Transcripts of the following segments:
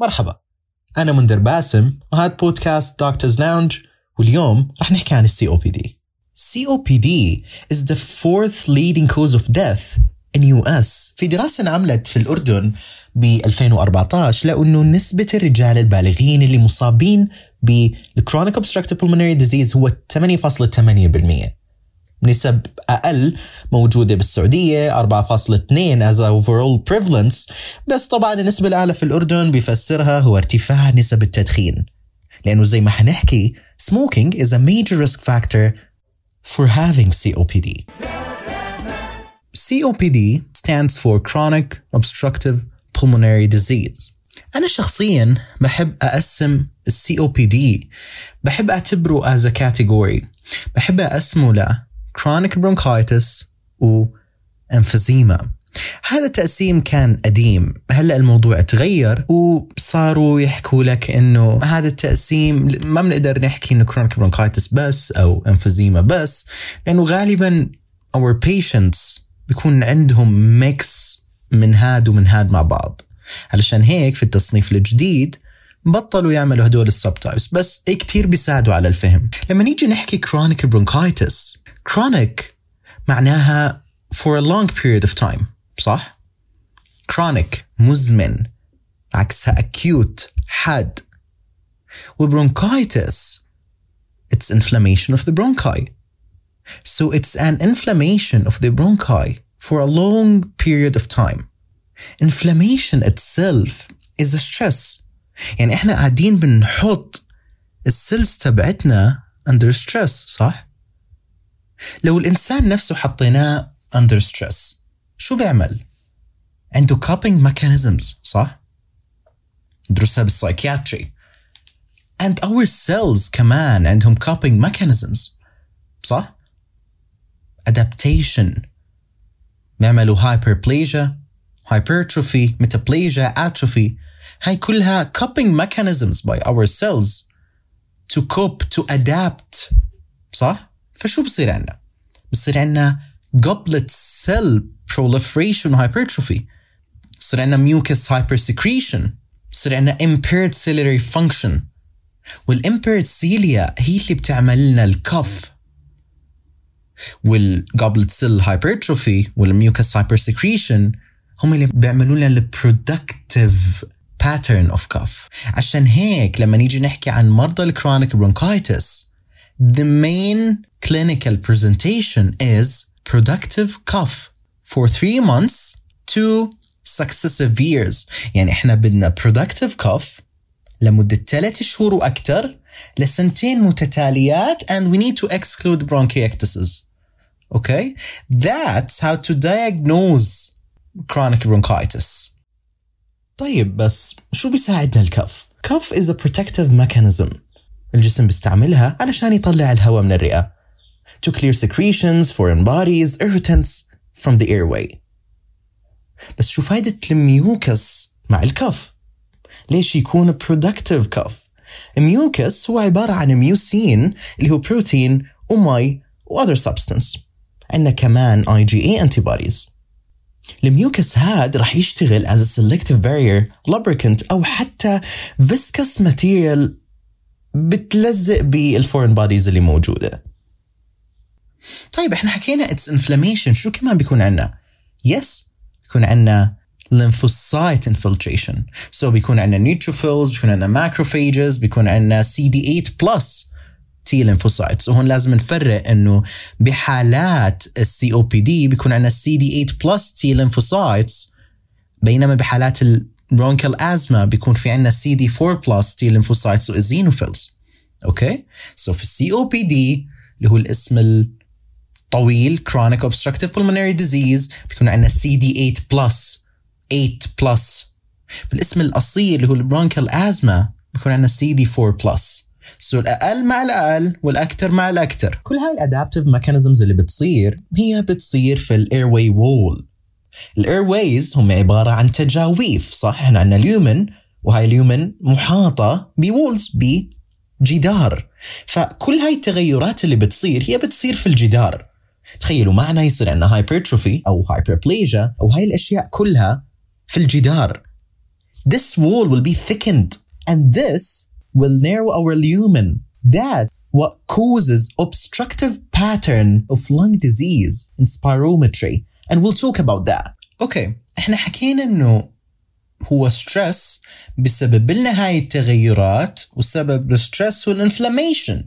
مرحبا. أنا منذر باسم وهذا بودكاست Doctors Lounge واليوم رح نحكي عن ال COPD COPD is the fourth leading cause of death in US في دراسة انعملت في الأردن ب 2014 لقوا انه نسبة الرجال البالغين اللي مصابين ب chronic obstructive pulmonary disease هو 8.8% نسب أقل موجودة بالسعودية 4.2 as overall prevalence بس طبعا النسبة الأعلى في الأردن بيفسرها هو ارتفاع نسب التدخين لأنه زي ما حنحكي smoking is a major risk factor for having COPD. COPD stands for chronic obstructive pulmonary disease. أنا شخصيا بحب أقسم COPD بحب أعتبره as a category بحب أقسمه ل chronic bronchitis و emphysema. هذا التقسيم كان قديم. هلأ الموضوع تغير وصاروا يحكوا لك إنه هذا التقسيم ما بنقدر نحكي إنه chronic bronchitis بس أو emphysema بس لأنه غالبا our patients بيكون عندهم mix من هاد ومن هاد مع بعض. علشان هيك في التصنيف الجديد بطلوا يعملوا هدول ال subtypes بس كتير بيساعدوا على الفهم. لما نيجي نحكي chronic bronchitis chronic معناها for a long period of time صح؟ chronic مزمن عكسها acute حاد وبرونكايتس it's inflammation of the bronchi so it's an inflammation of the bronchi for a long period of time inflammation itself is a stress يعني احنا قاعدين بنحط السيلز تبعتنا under stress صح؟ لو الإنسان نفسه حطيناه under stress شو بيعمل؟ عنده coping mechanisms صح؟ ندرسها بالسايكياتري and our cells كمان عندهم coping mechanisms صح؟ adaptation بيعملوا hyperplasia hypertrophy metaplasia atrophy هاي كلها coping mechanisms by our cells to cope to adapt صح؟ فشو بصير عنا؟ بصير عنا goblet cell proliferation hypertrophy بصير عنا mucus hypersecretion بصير عنا impaired ciliary function والimpaired cilia هي اللي بتعمل لنا الكف والgoblet cell hypertrophy والmucus hypersecretion هم اللي بيعملوا لنا البرودكتيف pattern of cough عشان هيك لما نيجي نحكي عن مرضى الكرونيك bronchitis the main clinical presentation is productive cough for three months to successive years يعني احنا بدنا productive cough لمدة ثلاث شهور وأكثر لسنتين متتاليات and we need to exclude bronchiectasis okay that's how to diagnose chronic bronchitis طيب بس شو بيساعدنا الكف؟ كف is a protective mechanism الجسم بيستعملها علشان يطلع الهواء من الرئة to clear secretions, foreign bodies, irritants from the airway بس شو فايدة ال mucus مع ال cough؟ ليش يكون productive cough؟ ال mucus هو عبارة عن mucin اللي هو بروتين ومي other substance عندنا كمان IgA antibodies ال mucus هاد رح يشتغل as a selective barrier lubricant أو حتى viscous material بتلزق بال foreign bodies اللي موجودة. طيب إحنا حكينا it's inflammation. شو كمان بيكون عندنا؟ yes بيكون عندنا lymphocyte infiltration. So بيكون عندنا neutrophils بيكون عندنا macrophages بيكون عندنا CD8 plus T lymphocytes. وهون لازم نفرق إنه بحالات ال COPD بيكون عندنا CD8 plus T lymphocytes بينما بحالات ال bronchial asthma بيكون في عندنا CD4 plus T lymphocytes و eosinophils okay so في ال COPD اللي هو الاسم الطويل chronic obstructive pulmonary disease بيكون عندنا CD8 plus 8 plus. بالاسم الأصيل اللي هو ال bronchial asthma بيكون عندنا CD4 plus. so الأقل مع الأقل والأكثر مع الأكثر كل هاي ال adaptive mechanisms اللي بتصير هي بتصير في ال airway wall ال airways هم عبارة عن تجاويف صح؟ إحنا عندنا ال lumen وهاي ال lumen محاطة ب walls بجدار. فكل هاي التغيرات اللي بتصير هي بتصير في الجدار. تخيلوا معنا يصير عندنا hypertrophy أو hyperplasia أو هاي الأشياء كلها في الجدار. This wall will be thickened and this will narrow our lumen. That what causes obstructive pattern of lung disease in spirometry. And we'll talk about that. Okay, إحنا حكينا إنه هو stress بسبب لنا هاي التغيرات وسبب ال stress وال inflammation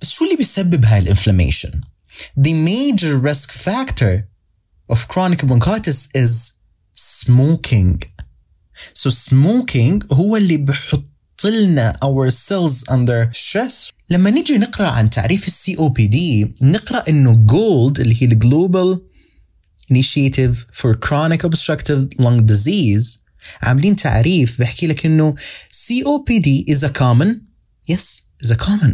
بس شو اللي بيسبب هاي ال inflammation؟ The major risk factor of chronic bronchitis is smoking. So smoking هو اللي بحط لنا our cells under stress. لما نيجي نقرأ عن تعريف السي أو بي دي نقرأ إنه جولد اللي هي الجلوبال Initiative for Chronic Obstructive Lung Disease عاملين تعريف بيحكي لك انه COPD is a common yes is a common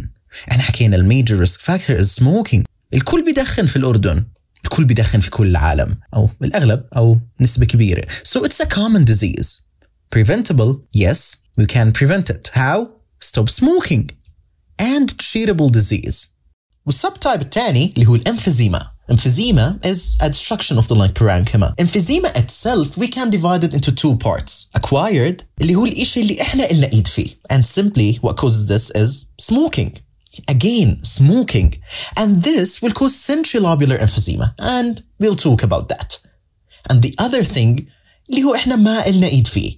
احنا حكينا الميجر ريسك فاكتور از سموكينج الكل بيدخن في الاردن الكل بيدخن في كل العالم او الاغلب او نسبه كبيره so it's a common disease preventable yes we can prevent it how stop smoking and treatable disease والسبتايب الثاني اللي هو الامفيزيما Emphysema is a destruction of the lung parenchyma. Emphysema itself we can divide it into two parts. Acquired اللي هو الإشي اللي إحنا إلنا إيد فيه. And simply what causes this is smoking. Again, smoking. And this will cause centrilobular emphysema. And we'll talk about that. And the other thing اللي هو إحنا ما إلنا إيد فيه.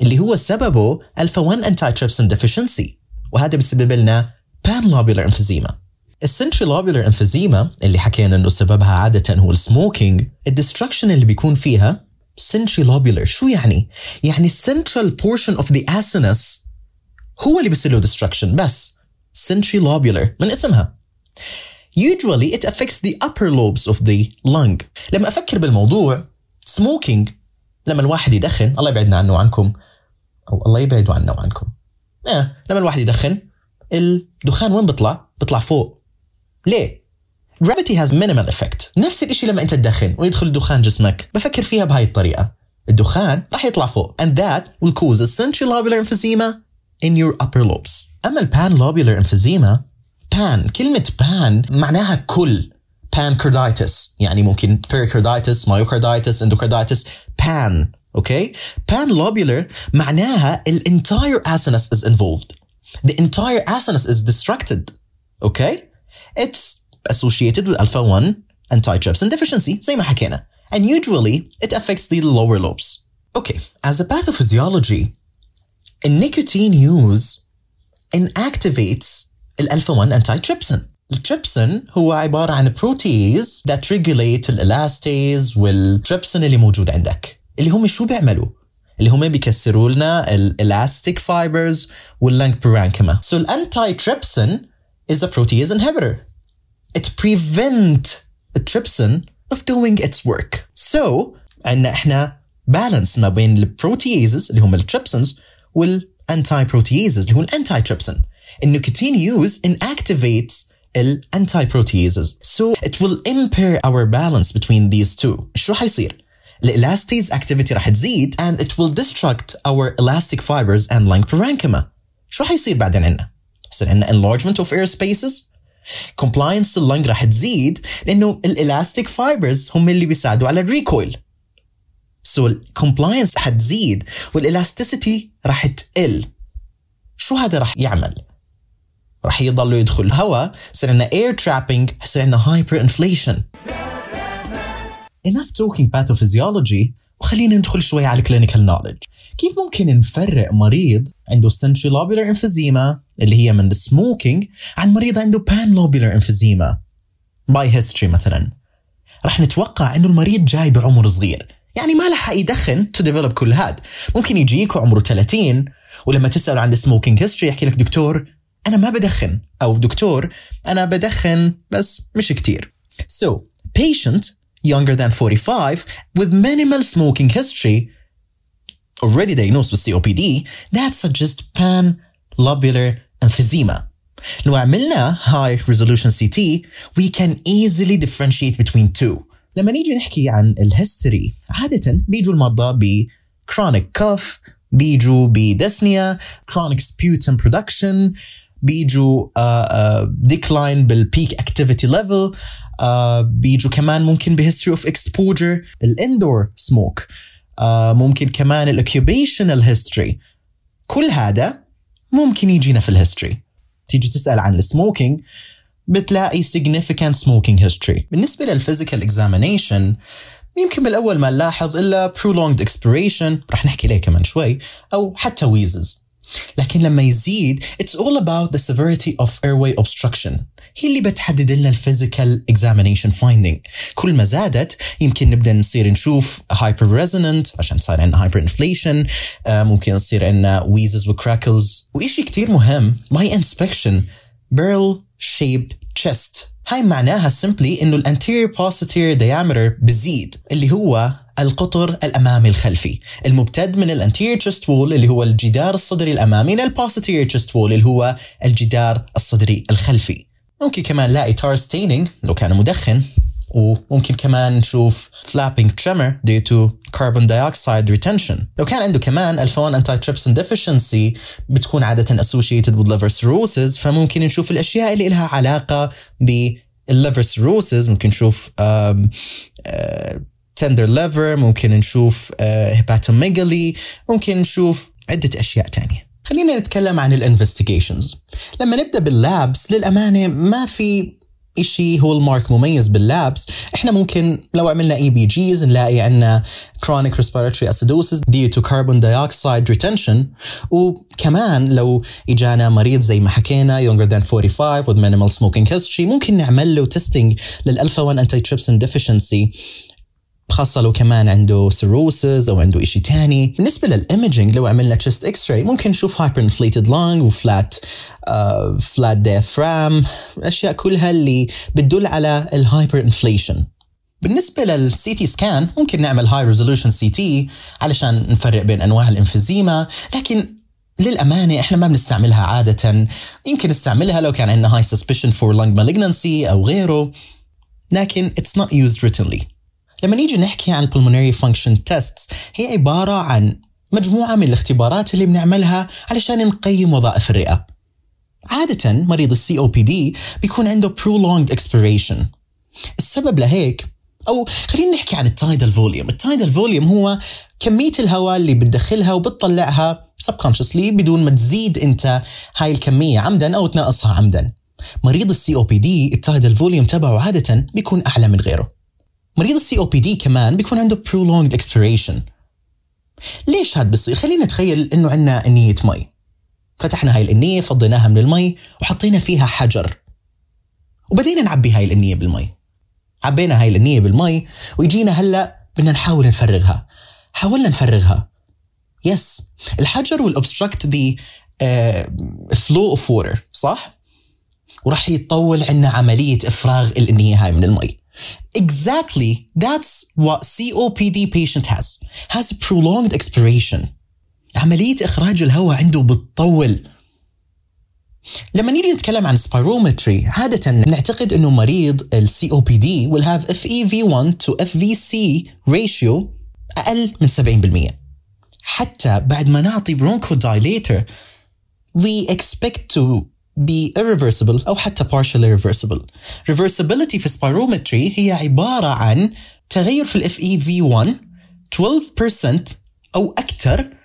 اللي هو سببه alpha 1 antitrypsin deficiency. وهذا بيسبب لنا panlobular emphysema. ال centrilobular emphysema اللي حكينا إنه سببها عادة هو ال smoking ال destruction اللي بيكون فيها centrilobular شو يعني؟ يعني ال central portion of the acinus هو اللي بيصير له destruction بس centrilobular من اسمها usually it affects the upper lobes of the lung لما أفكر بالموضوع smoking لما الواحد يدخن الله يبعدنا عنه وعنكم أو الله يبعده عنا وعنكم آه. لما الواحد يدخن الدخان وين بيطلع؟ بيطلع فوق ليه؟ gravity has minimal effect نفس الشيء لما انت تدخن ويدخل الدخان جسمك بفكر فيها بهاي الطريقة الدخان راح يطلع فوق and that will cause essential lobular emphysema in your upper lobes أما البان lobular emphysema pan كلمة pan معناها كل pancreatitis يعني ممكن pericarditis myocarditis endocarditis pan okay pan lobular معناها ال entire asinus is involved the entire asinus is distracted okay it's associated with alpha 1 antitrypsin deficiency زي ما حكينا and usually it affects the lower lobes. Okay, as a pathophysiology, nicotine use inactivates الالفا 1 antitrypsin. التريبسين هو عبارة عن بروتيز that regulate الالastase والتريبسين اللي موجود عندك اللي هم شو بيعملوا؟ اللي هم بيكسروا لنا الالاستيك فايبرز واللنج برانكما. So الانتي is a protease inhibitor. It prevents the trypsin of doing its work. So عندنا احنا balance ما بين البروتيازز اللي هم التريبسنز والانتي بروتيازز اللي هو الانتي تريبسن. النيكوتين use inactivates الانتي بروتيازز. So it will impair our balance between these two. شو حيصير؟ الالastase activity راح تزيد and it will destruct our elastic fibers and lung parenchyma. شو حيصير بعدين عندنا؟ يصير عندنا enlargement of air spaces? Compliance ال lung راح تزيد لأنه ال elastic fibers هم اللي بيساعدوا على ال recoil so ال compliance حتزيد وال elasticity راح تقل. شو هذا راح يعمل؟ راح يضل يدخل الهواء يصير عندنا air trapping يصير عندنا hyper inflation enough talking pathophysiology وخلينا ندخل شوي على ال clinical knowledge كيف ممكن نفرق مريض عنده centrilobular emphysema اللي هي من ال smoking عن مريض عنده panlobular emphysema by history مثلا؟ رح نتوقع إنه المريض جاي بعمر صغير. يعني ما لحق يدخن to develop كل هاد. ممكن يجيك عمره 30 ولما تسأل عن ال smoking history يحكي لك دكتور أنا ما بدخن. أو دكتور أنا بدخن بس مش كتير. So patient younger than 45 with minimal smoking history already diagnosed with COPD that suggests pan-lobular emphysema. لو عملنا high resolution CT we can easily differentiate between two. لما نيجي نحكي عن الهيستوري عادة بيجوا المرضى ب chronic cough بيجوا بدسنيا chronic sputum production بيجوا uh, uh, decline بالpeak activity level uh, بيجوا كمان ممكن ب history of exposure ال indoor smoke آه ممكن كمان ال occupational history كل هذا ممكن يجينا في ال history تيجي تسأل عن ال smoking بتلاقي significant smoking history. بالنسبة لل physical examination يمكن بالأول ما نلاحظ إلا prolonged expiration. رح نحكي ليه كمان شوي أو حتى wheezes. لكن لما يزيد it's all about the severity of airway obstruction. هي اللي بتحدد لنا ال physical examination finding كل ما زادت يمكن نبدأ نصير نشوف hyperresonant عشان صار عندنا hyperinflation آه، ممكن يصير عندنا wheezes و crackles وشيء كثير مهم by inspection barrel shaped chest. هاي معناها simply إنه ال anterior posterior diameter بزيد اللي هو القطر الأمامي الخلفي. الممتد من ال anterior chest wall اللي هو الجدار الصدري الأمامي لل posterior chest wall اللي هو الجدار الصدري الخلفي. ممكن كمان نلاقي تار ستينينج لو كان مدخن. وممكن كمان نشوف flapping tremor due to carbon dioxide retention. لو كان عنده كمان الفون antitrypsin deficiency بتكون عادة associated with liver cirrhosis فممكن نشوف الأشياء اللي لها علاقة بالliver cirrhosis. ممكن نشوف tender liver ممكن نشوف uh, hepatomegaly ممكن نشوف عدة أشياء تانية. خلينا نتكلم عن ال investigations لما نبدأ بال labs للأمانة ما في إشي hallmark مميز بال labs إحنا ممكن لو عملنا ABGs نلاقي عندنا chronic respiratory acidosis due to carbon dioxide retention. وكمان لو إجانا مريض زي ما حكينا younger than 45 with minimal smoking history ممكن نعمل له testing لل alpha 1 antitrypsin deficiency. خاصة لو كمان عنده cirrhosis أو عنده إشي تاني. بالنسبة لل imaging لو عملنا chest x-ray ممكن نشوف hyperinflated lung و flat flat diaphragm الأشياء كلها اللي بتدل على ال hyperinflation بالنسبة لل CT scan ممكن نعمل high resolution CT علشان نفرق بين أنواع ال emphysema لكن للأمانة إحنا ما بنستعملها عادة. يمكن نستعملها لو كان عندنا high suspicion for lung malignancy أو غيره لكن it's not used routinely لما نيجي نحكي عن pulmonary function tests هي عبارة عن مجموعة من الاختبارات اللي بنعملها علشان نقيم وظائف الرئة. عادة مريض ال COPD بيكون عنده prolonged expiration. السبب لهيك أو خلينا نحكي عن ال tidal volume ال tidal volume هو كمية الهواء اللي بتدخلها وبتطلعها subconsciously بدون ما تزيد انت هاي الكمية عمدا أو تنقصها عمدا. مريض ال COPD ال tidal volume تبعه عادة بيكون أعلى من غيره. مريض ال COPD كمان بيكون عنده prolonged expiration. ليش هاد بصير؟ خلينا نتخيل إنه عندنا انية مي. فتحنا هاي الانية فضيناها من المي وحطينا فيها حجر. وبدينا نعبي هاي الانية بالمي. عبينا هاي الانية بالمي ويجينا هلأ بدنا نحاول نفرغها. حاولنا نفرغها. بس الحجر the uh, flow of water صح؟ وراح يتطول عنا عملية إفراغ الأنية هاي من المي. Exactly. That's what COPD patient has. Has prolonged expiration. عملية إخراج الهواء عنده بتطول. لما نيجي نتكلم عن spirometry عادة نعتقد انه مريض ال COPD will have FEV1 to FVC ratio أقل من 70% حتى بعد ما نعطي bronchodilator we expect to be irreversible أو حتى partially reversible. Reversibility في spirometry هي عبارة عن تغير في ال FEV1 12% أو أكثر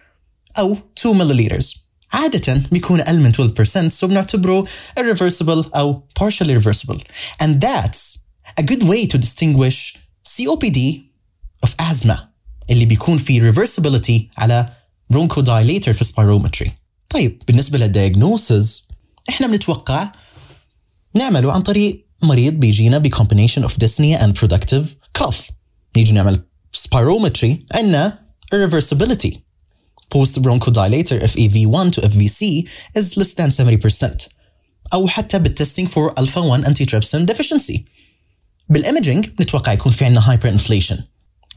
أو 2 milliliters. عادة بيكون أقل من 12% so بنعتبره irreversible أو partially reversible. And that's a good way to distinguish COPD of asthma اللي بيكون فيه reversibility على bronchodilator في spirometry. طيب بالنسبة للdiagnosis إحنا بنتوقع نعمله عن طريق مريض بيجينا بcombination of dyspnea and productive cough نيجي نعمل spirometry عندنا irreversibility post bronchodilator FEV1 to FVC is less than 70% أو حتى بالتستنج for alpha 1 antitrypsin deficiency بالإيمجينج نتوقع يكون في عندنا hyperinflation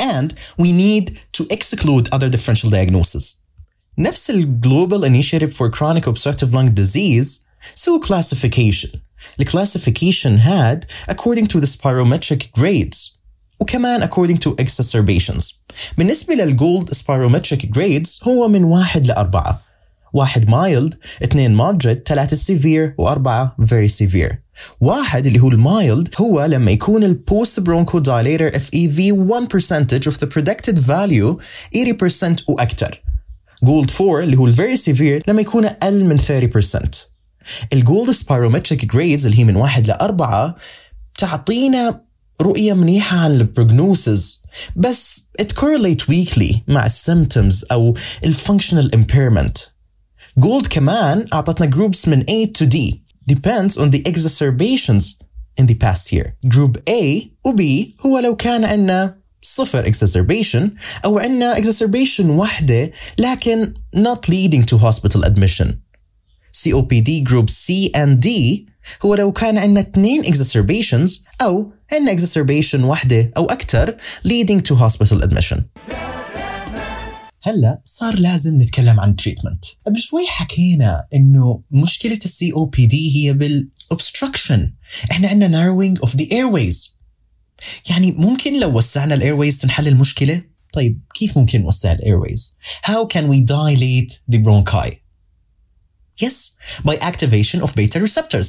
and we need to exclude other differential diagnoses نفس ال Global Initiative for Chronic Obstructive Lung Disease سووا classification. الكلاسيفيكيشن had according to the spirometric grades. وكمان according to exacerbations. بالنسبة للجولد spirometric grades هو من واحد لأربعة. واحد mild اثنين moderate ثلاثة severe وأربعة very severe. واحد اللي هو ال mild هو لما يكون ال post-bronchodilator FEV 1% of the predicted value 80% وأكثر GOLD 4 اللي هو ال very severe لما يكون أقل من 30% ال GOLD spirometric grades اللي هي من واحد لأربعة تعطينا رؤية منيحة عن ال prognosis بس it correlate weakly مع ال symptoms أو الفانكشنال impairment. جولد كمان أعطتنا groups من A to D. Depends on the exacerbations in the past year. Group A و B هو لو كان عندنا صفر exacerbation أو عندنا exacerbation واحدة لكن not leading to hospital admission. COPD group C and D هو لو كان عندنا اثنين exacerbations أو عندنا exacerbation واحدة أو أكثر leading to hospital admission. هلأ صار لازم نتكلم عن treatment قبل شوي حكينا إنه مشكلة ال COPD هي إحنا عندنا narrowing of the airways. يعني ممكن لو وسعنا ال airways تنحل المشكلة؟ طيب كيف ممكن نوسع ال airways how can we dilate the bronchi? Yes by activation of beta receptors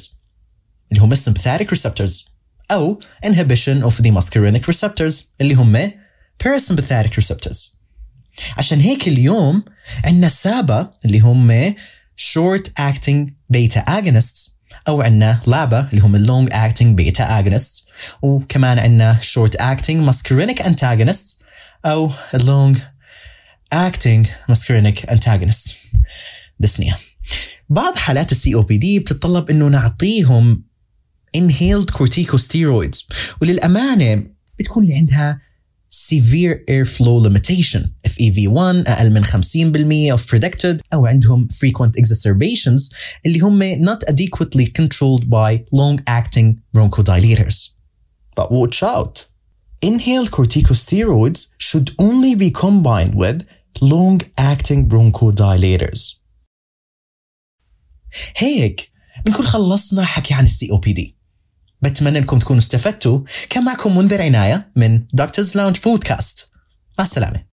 اللي هم sympathetic receptors أو inhibition of the muscarinic receptors اللي هم parasympathetic receptors عشان هيك اليوم عندنا سابا اللي هم short acting beta agonists أو عندنا لابا اللي هم long acting beta agonists وكمان عندنا short acting muscarinic antagonists أو long acting muscarinic antagonists ديسنيا بعض حالات السي أو بي دي بتتطلب انه نعطيهم inhaled corticosteroids وللامانه بتكون اللي عندها severe airflow limitation FEV1 أقل من 50% of predicted أو عندهم frequent exacerbations اللي هم not adequately controlled by long-acting bronchodilators. But watch out! Inhaled corticosteroids should only be combined with long-acting bronchodilators. هيك بنكون خلصنا حكي عن ال COPD بتمنى انكم تكونوا استفدتوا. كان معكم منذر عناية من Doctors Lounge podcast مع السلامة.